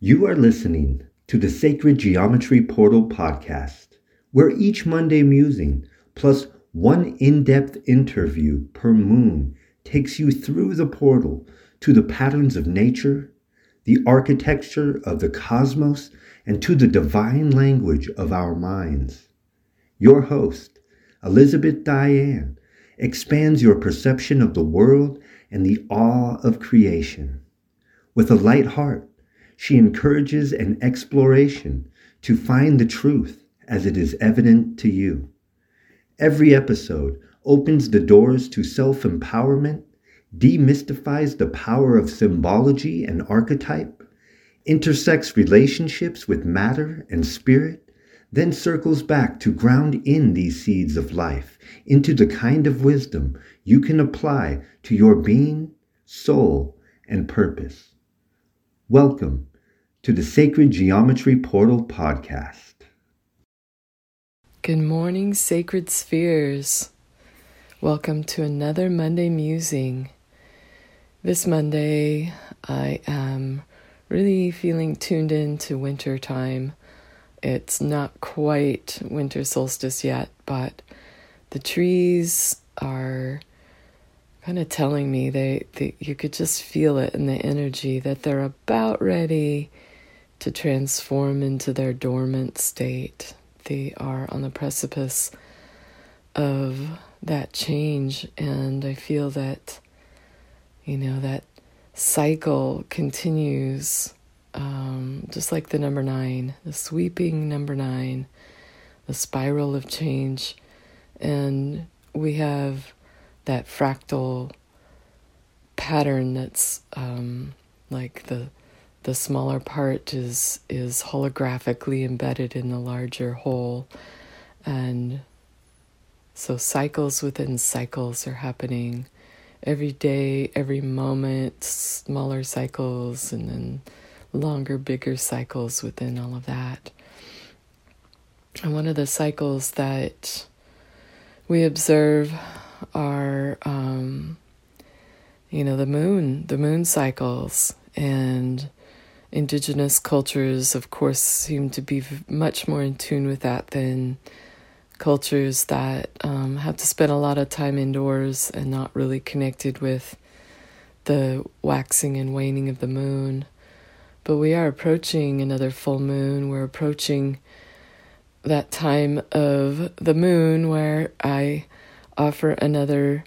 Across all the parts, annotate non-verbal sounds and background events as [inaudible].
You are listening to the Sacred Geometry Portal podcast, where each Monday musing plus one in depth interview per moon takes you through the portal to the patterns of nature, the architecture of the cosmos, and to the divine language of our minds. Your host, Elizabeth Diane, expands your perception of the world and the awe of creation. With a light heart, she encourages an exploration to find the truth as it is evident to you. Every episode opens the doors to self empowerment, demystifies the power of symbology and archetype, intersects relationships with matter and spirit, then circles back to ground in these seeds of life into the kind of wisdom you can apply to your being, soul, and purpose. Welcome to the Sacred Geometry Portal podcast. Good morning, Sacred Spheres. Welcome to another Monday Musing. This Monday, I am really feeling tuned in to winter time. It's not quite winter solstice yet, but the trees are kind of telling me they, they you could just feel it in the energy that they're about ready to transform into their dormant state. They are on the precipice of that change, and I feel that, you know, that cycle continues um, just like the number nine, the sweeping number nine, the spiral of change. And we have that fractal pattern that's um, like the the smaller part is is holographically embedded in the larger whole. And so cycles within cycles are happening. Every day every moment smaller cycles and then longer bigger cycles within all of that. And one of the cycles that we observe are um, you know the moon the moon cycles. And indigenous cultures, of course, seem to be much more in tune with that than cultures that um, have to spend a lot of time indoors and not really connected with the waxing and waning of the moon. But we are approaching another full moon. We're approaching that time of the moon where I offer another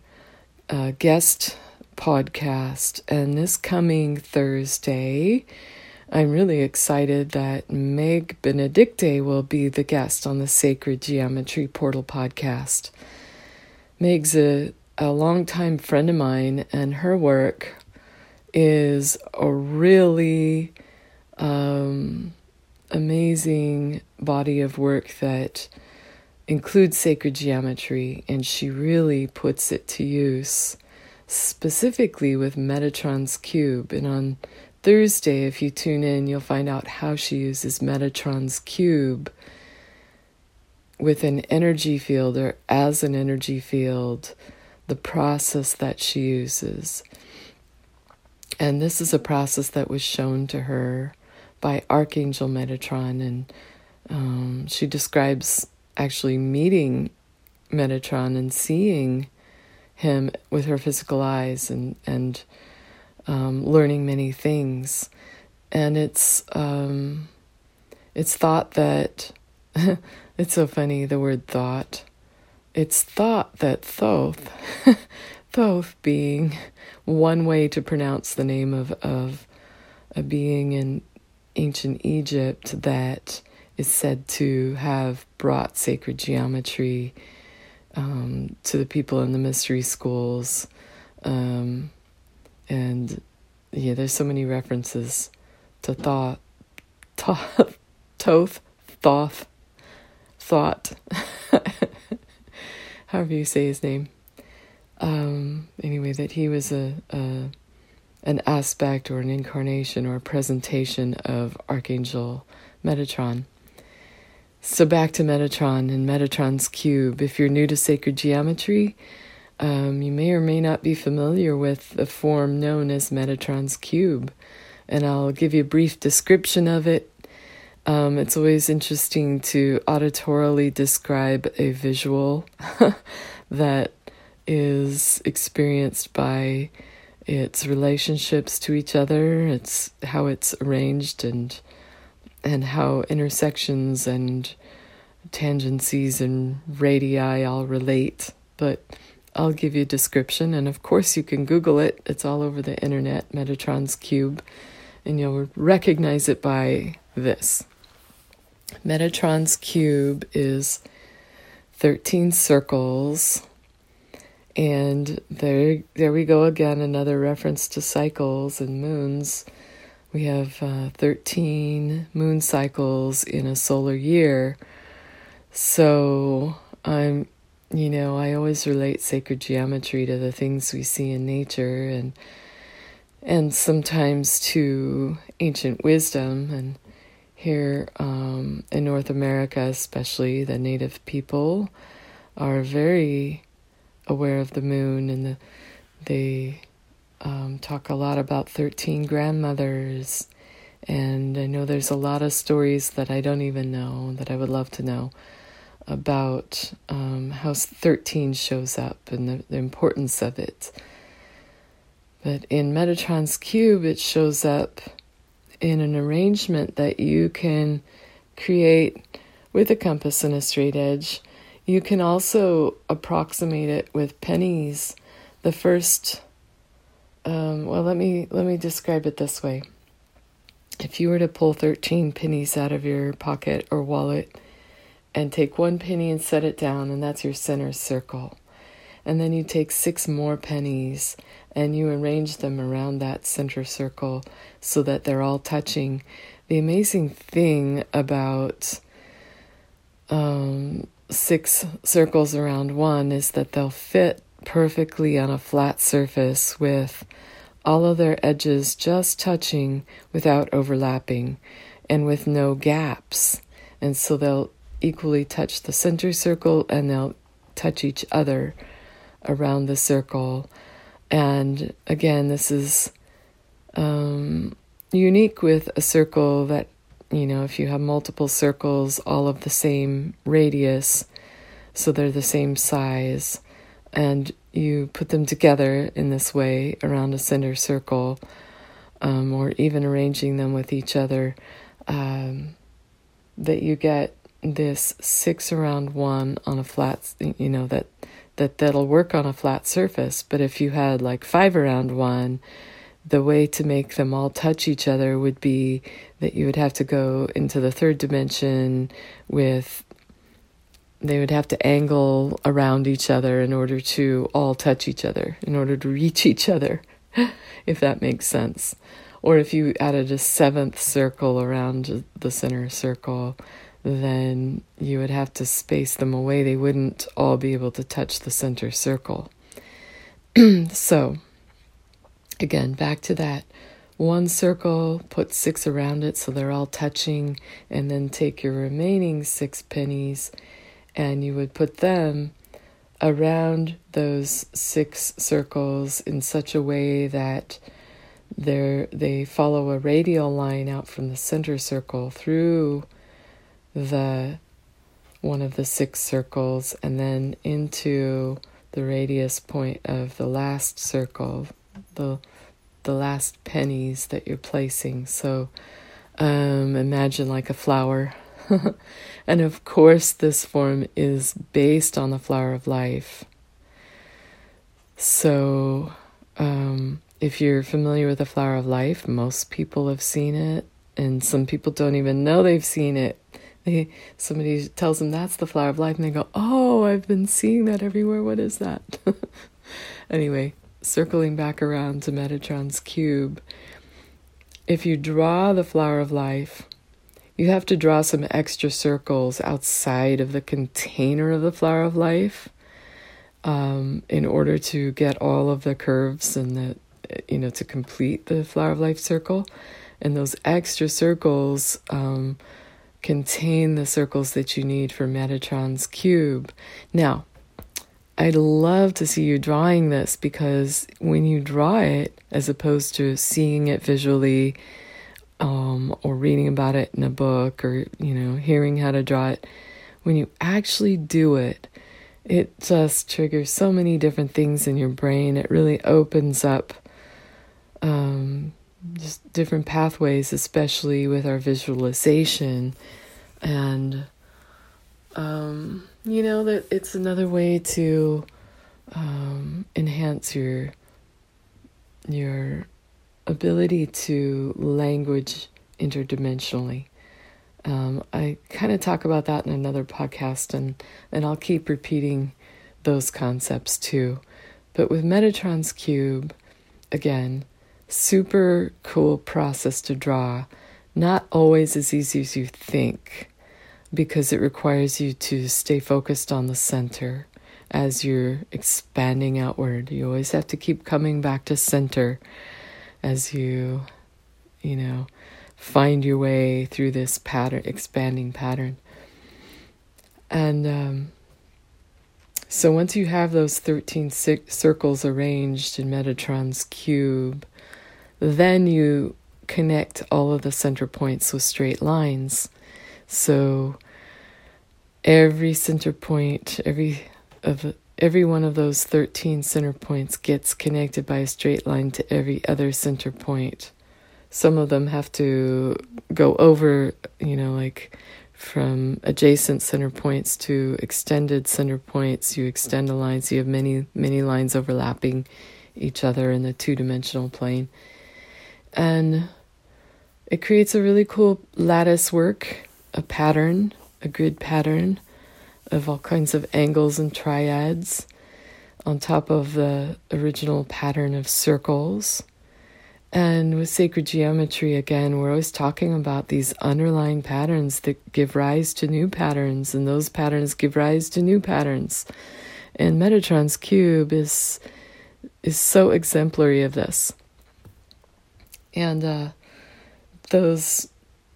uh, guest podcast. And this coming Thursday, I'm really excited that Meg Benedicte will be the guest on the Sacred Geometry Portal podcast. Meg's a, a longtime friend of mine, and her work is a really um, amazing body of work that includes sacred geometry, and she really puts it to use, specifically with Metatron's cube. And on Thursday, if you tune in, you'll find out how she uses Metatron's cube with an energy field or as an energy field, the process that she uses. And this is a process that was shown to her by Archangel Metatron, and um, she describes actually meeting Metatron and seeing him with her physical eyes and and um, learning many things, and it's um, it's thought that [laughs] it's so funny the word thought. It's thought that Thoth, [laughs] Thoth being one way to pronounce the name of of a being in ancient Egypt that is said to have brought sacred geometry um, to the people in the mystery schools. Um, and yeah, there's so many references to thought, Thoth, Toth, Thoth, Thought, [laughs] however you say his name. Um, anyway, that he was a, a an aspect or an incarnation or a presentation of Archangel Metatron. So back to Metatron and Metatron's cube. If you're new to sacred geometry, um, you may or may not be familiar with the form known as Metatron's cube. and I'll give you a brief description of it. Um, it's always interesting to auditorily describe a visual [laughs] that is experienced by its relationships to each other, it's how it's arranged and and how intersections and tangencies and radii all relate. But I'll give you a description, and of course you can Google it. It's all over the internet, Metatron's cube, and you'll recognize it by this. Metatron's cube is 13 circles and there there we go again another reference to cycles and moons we have uh, 13 moon cycles in a solar year so i'm you know i always relate sacred geometry to the things we see in nature and and sometimes to ancient wisdom and here um, in north america especially the native people are very aware of the moon, and the, they um, talk a lot about 13 grandmothers. And I know there's a lot of stories that I don't even know that I would love to know about um, how 13 shows up and the, the importance of it. But in Metatron's Cube, it shows up in an arrangement that you can create with a compass and a straight edge you can also approximate it with pennies. The first, um, well, let me let me describe it this way. If you were to pull thirteen pennies out of your pocket or wallet, and take one penny and set it down, and that's your center circle, and then you take six more pennies and you arrange them around that center circle so that they're all touching. The amazing thing about um, six circles around one is that they'll fit perfectly on a flat surface with all of their edges just touching without overlapping and with no gaps. And so they'll equally touch the center circle and they'll touch each other around the circle. And again, this is um, unique with a circle that you know, if you have multiple circles, all of the same radius, so they're the same size, and you put them together in this way around a center circle, um, or even arranging them with each other, um, that you get this six around one on a flat, you know, that that that'll work on a flat surface. But if you had like five around one, the way to make them all touch each other would be that you would have to go into the third dimension with they would have to angle around each other in order to all touch each other, in order to reach each other, [laughs] if that makes sense. Or if you added a seventh circle around the center circle, then you would have to space them away. They wouldn't all be able to touch the center circle. [clears throat] so, Again, back to that. One circle, put six around it so they're all touching, and then take your remaining six pennies and you would put them around those six circles in such a way that they follow a radial line out from the center circle through the one of the six circles and then into the radius point of the last circle the the last pennies that you're placing. So um, imagine like a flower. [laughs] and of course, this form is based on the flower of life. So, um, if you're familiar with the flower of life, most people have seen it, and some people don't even know they've seen it. They, somebody tells them that's the flower of life, and they go, "Oh, I've been seeing that everywhere. What is that?" [laughs] anyway, circling back around to Metatron's cube, if you draw the flower of life, you have to draw some extra circles outside of the container of the flower of life um, in order to get all of the curves and the, you know, to complete the flower of life circle. And those extra circles um, contain the circles that you need for Metatron's cube. Now, I'd love to see you drawing this because when you draw it, as opposed to seeing it visually um, or reading about it in a book or, you know, hearing how to draw it, when you actually do it, it just triggers so many different things in your brain. It really opens up um, just different pathways, especially with our visualization. And, um, you know, that it's another way to um, enhance your your ability to language interdimensionally. Um, I kind of talk about that in another podcast, and, and I'll keep repeating those concepts too. But with Metatron's Cube, again, super cool process to draw. Not always as easy as you think, because it requires you to stay focused on the center as you're expanding outward. You always have to keep coming back to center as you, you know, find your way through this pattern, expanding pattern. And um, so once you have those 13 circles arranged in Metatron's cube, then you connect all of the center points with straight lines. So every center point, every of every one of those 13 center points gets connected by a straight line to every other center point some of them have to go over, you know, like from adjacent center points to extended center points. You extend the lines, you have many, many lines overlapping each other in the two dimensional plane. And it creates a really cool lattice work, a pattern, a grid pattern of all kinds of angles and triads on top of the original pattern of circles. And with sacred geometry, again, we're always talking about these underlying patterns that give rise to new patterns, and those patterns give rise to new patterns. And Metatron's cube is is so exemplary of this. And uh, those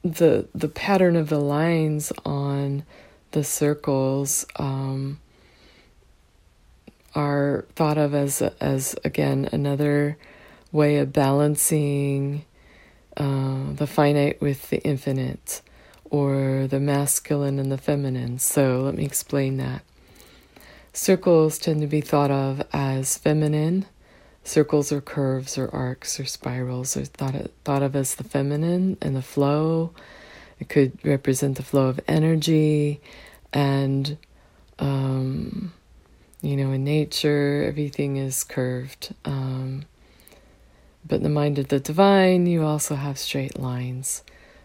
the the pattern of the lines on the circles um, are thought of as as again another way of balancing uh, the finite with the infinite or the masculine and the feminine. So let me explain that. Circles tend to be thought of as feminine. Circles or curves or arcs or spirals are thought of, thought of as the feminine and the flow. It could represent the flow of energy and, um, you know, in nature, everything is curved. Um, but in the mind of the divine, you also have straight lines.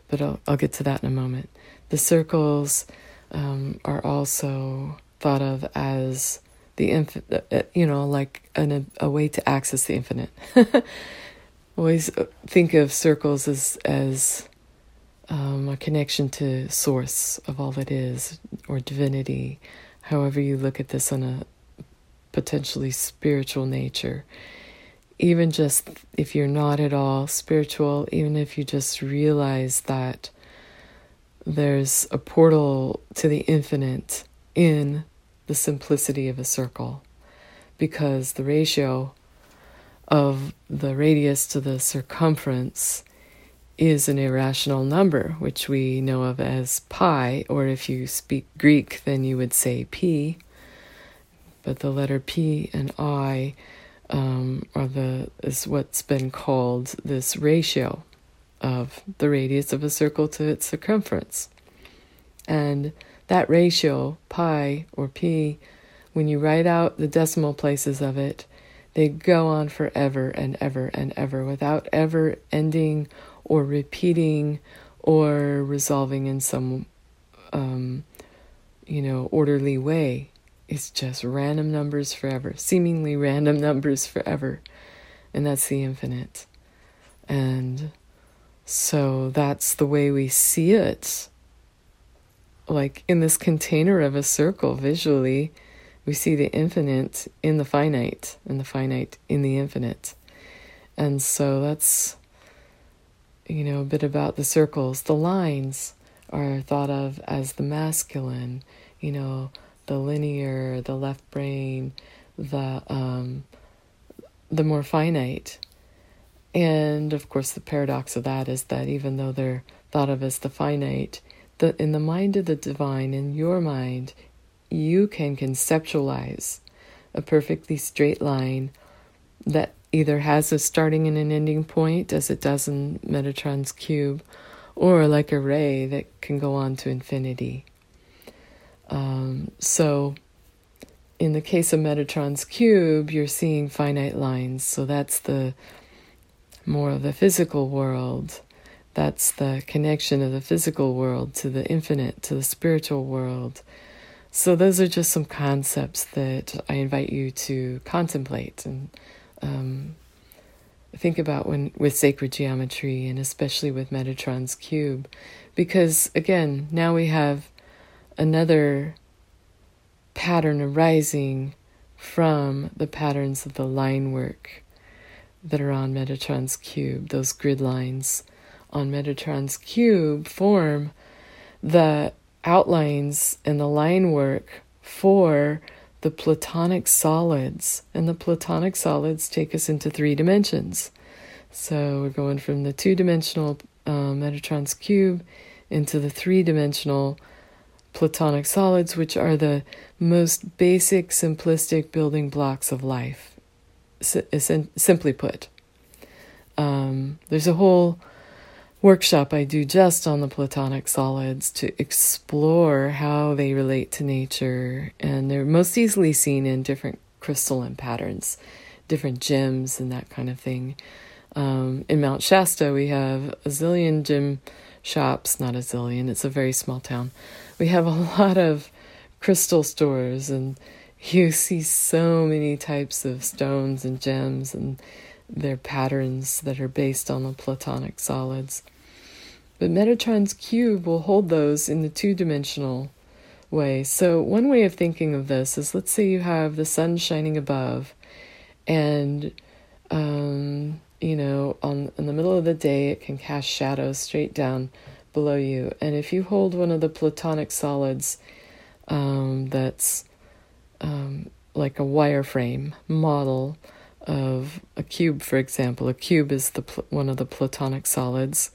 But I'll, I'll get to that in a moment. The circles um, are also thought of as the infinite, uh, uh, you know, like an, a way to access the infinite. [laughs] Always uh, think of circles as as um, a connection to source of all that is, or divinity, however you look at this on a potentially spiritual nature even just if you're not at all spiritual, even if you just realize that there's a portal to the infinite in the simplicity of a circle, because the ratio of the radius to the circumference is an irrational number, which we know of as pi, or if you speak Greek, then you would say p. But the letter p and i um, or the is what's been called this ratio of the radius of a circle to its circumference. And that ratio, pi or p, when you write out the decimal places of it, they go on forever and ever and ever without ever ending or repeating or resolving in some, um, you know, orderly way. It's just random numbers forever, seemingly random [laughs] numbers forever. And that's the infinite. And so that's the way we see it. Like in this container of a circle, visually, we see the infinite in the finite, and the finite in the infinite. And so that's, you know, a bit about the circles. The lines are thought of as the masculine, you know, the linear, the left brain, the um, the more finite. And of course, the paradox of that is that even though they're thought of as the finite, in the mind of the divine, in your mind, you can conceptualize a perfectly straight line that either has a starting and an ending point, as it does in Metatron's cube, or like a ray that can go on to infinity. Um, so, in the case of Metatron's cube, you're seeing finite lines. So that's the more of the physical world. That's the connection of the physical world to the infinite, to the spiritual world. So, those are just some concepts that I invite you to contemplate and um, think about when with sacred geometry and especially with Metatron's cube. Because, again, now we have another pattern arising from the patterns of the line work that are on Metatron's cube, those grid lines on Metatron's cube form the outlines and the line work for the platonic solids. And the platonic solids take us into three dimensions. So we're going from the two dimensional uh, Metatron's cube into the three dimensional platonic solids, which are the most basic, simplistic building blocks of life. S- simply put, um, there's a whole workshop I do just on the platonic solids to explore how they relate to nature, and they're most easily seen in different crystalline patterns, different gems, and that kind of thing. Um, in Mount Shasta, we have a zillion gem shops, not a zillion, it's a very small town. We have a [laughs] lot of crystal stores, and you see so many types of stones and gems and their patterns that are based on the platonic solids. But Metatron's cube will hold those in the two dimensional way. So, one way of thinking of this is let's say you have the sun shining above, and um, you know, on in the middle of the day, it can cast shadows straight down below you. And if you hold one of the platonic solids um, that's um, like a wireframe model of a cube, for example. A cube is the pl- one of the platonic solids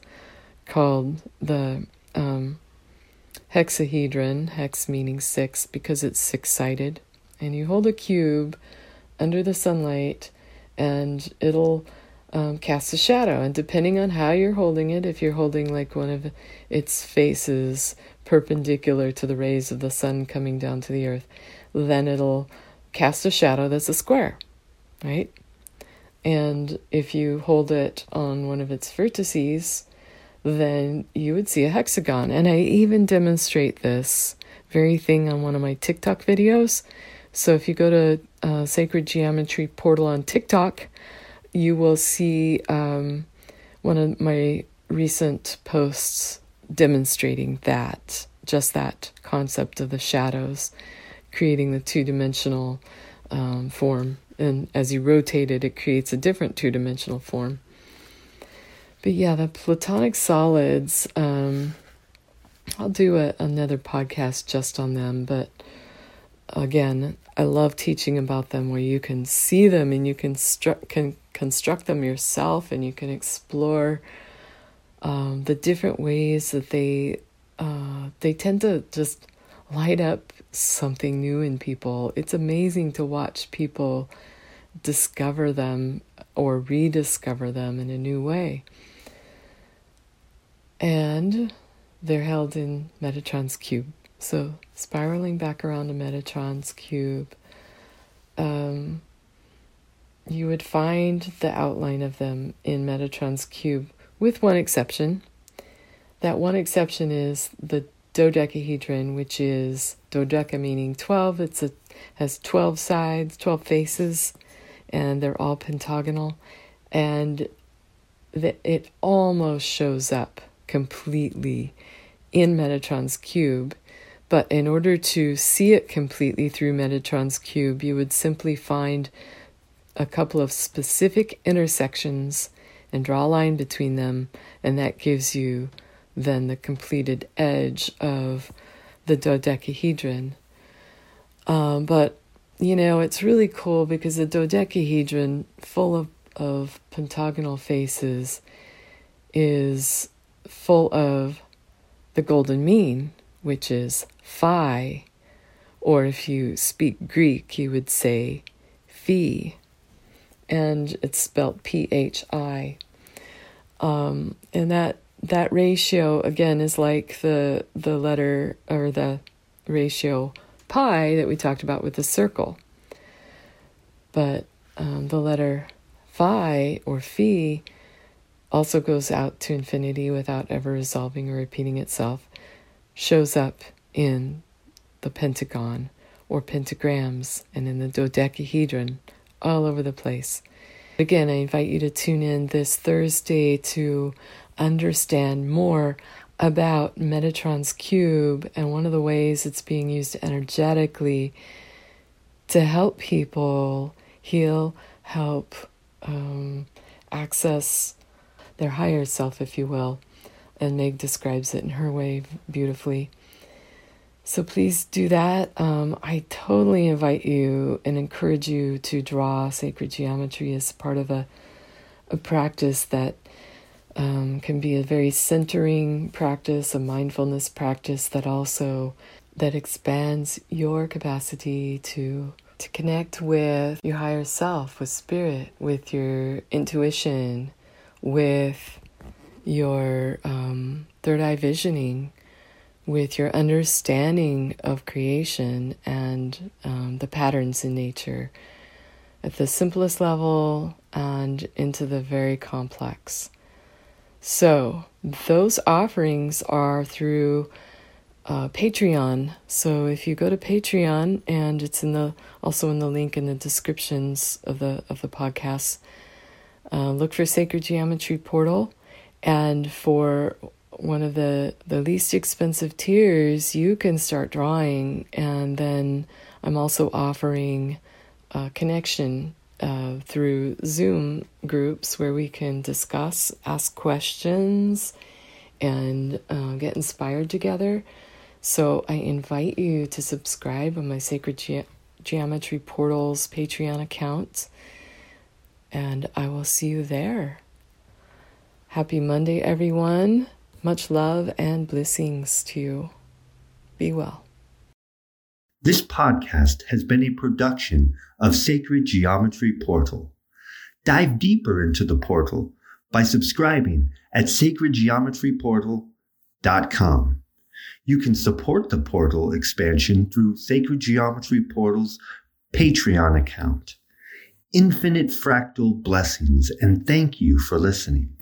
called the um, hexahedron, hex meaning six, because it's six sided. And you hold a cube under the sunlight, and it'll um, cast a shadow. And depending on how you're holding it, if you're holding like one of its faces perpendicular to the rays of the sun coming down to the earth, then it'll cast a shadow that's a square, right? And if you hold it on one of its vertices, then you would see a hexagon. And I even demonstrate this very thing on one of my TikTok videos. So if you go to uh, Sacred Geometry Portal on TikTok, you will see um, one of my recent posts demonstrating that, just that concept of the shadows creating the two dimensional um, form. And as you rotate it, it creates a different two dimensional form. But yeah, the platonic solids, um, I'll do a, another podcast just on them. But again, I love teaching about them where you can see them and you can, stru- can construct them yourself and you can explore um, the different ways that they uh, they tend to just light up something new in people. It's amazing to watch people discover them or rediscover them in a new way. And they're held in Metatron's cube. So, spiraling back around to Metatron's cube, um, you would find the outline of them in Metatron's cube, with one exception. That one exception is the dodecahedron, which is dodeca meaning 12. It's a, has 12 sides, 12 faces, and they're all pentagonal. And the, it almost shows up completely in Metatron's cube. But in order to see it completely through Metatron's cube, you would simply find a couple of specific intersections and draw a line between them, and that gives you then the completed edge of the dodecahedron. Um, but you know, it's really cool because the dodecahedron, full of, of pentagonal faces, is full of the golden mean, which is phi, or if you speak Greek, you would say phi, and it's spelled P H I. Um, and that that ratio again is like the the letter or the ratio pi that we talked about with the circle. But um, the letter phi or phi also goes out to infinity without ever resolving or repeating itself, shows up in the pentagon or pentagrams and in the dodecahedron all over the place. Again, I invite you to tune in this Thursday to understand more about Metatron's cube and one of the ways it's being used energetically to help people heal, help um, access their higher self, if you will. And Meg describes it in her way beautifully. So please do that. Um, I totally invite you and encourage you to draw sacred geometry as part of a, a practice that um, can be a very centering practice, a mindfulness practice that also that expands your capacity to to connect with your higher self, with spirit, with your intuition, with your um, third eye visioning with your understanding of creation and um, the patterns in nature at the simplest level and into the very complex. So, those offerings are through uh, Patreon. So, if you go to Patreon, and it's in the also in the link in the descriptions of the of the podcast, uh, look for Sacred Geometry Portal, and for one of the, the least expensive tiers, you can start drawing. And then I'm also offering a connection uh, through Zoom groups where we can discuss, ask questions, and uh, get inspired together. So I invite you to subscribe on my Sacred Ge- Geometry Portals Patreon account, and I will see you there. Happy Monday, everyone. Much love and blessings to you. Be well. This podcast has been a production of Sacred Geometry Portal. Dive deeper into the portal by subscribing at sacredgeometryportal.com. You can support the portal expansion through Sacred Geometry Portal's Patreon account. Infinite fractal blessings and thank you for listening.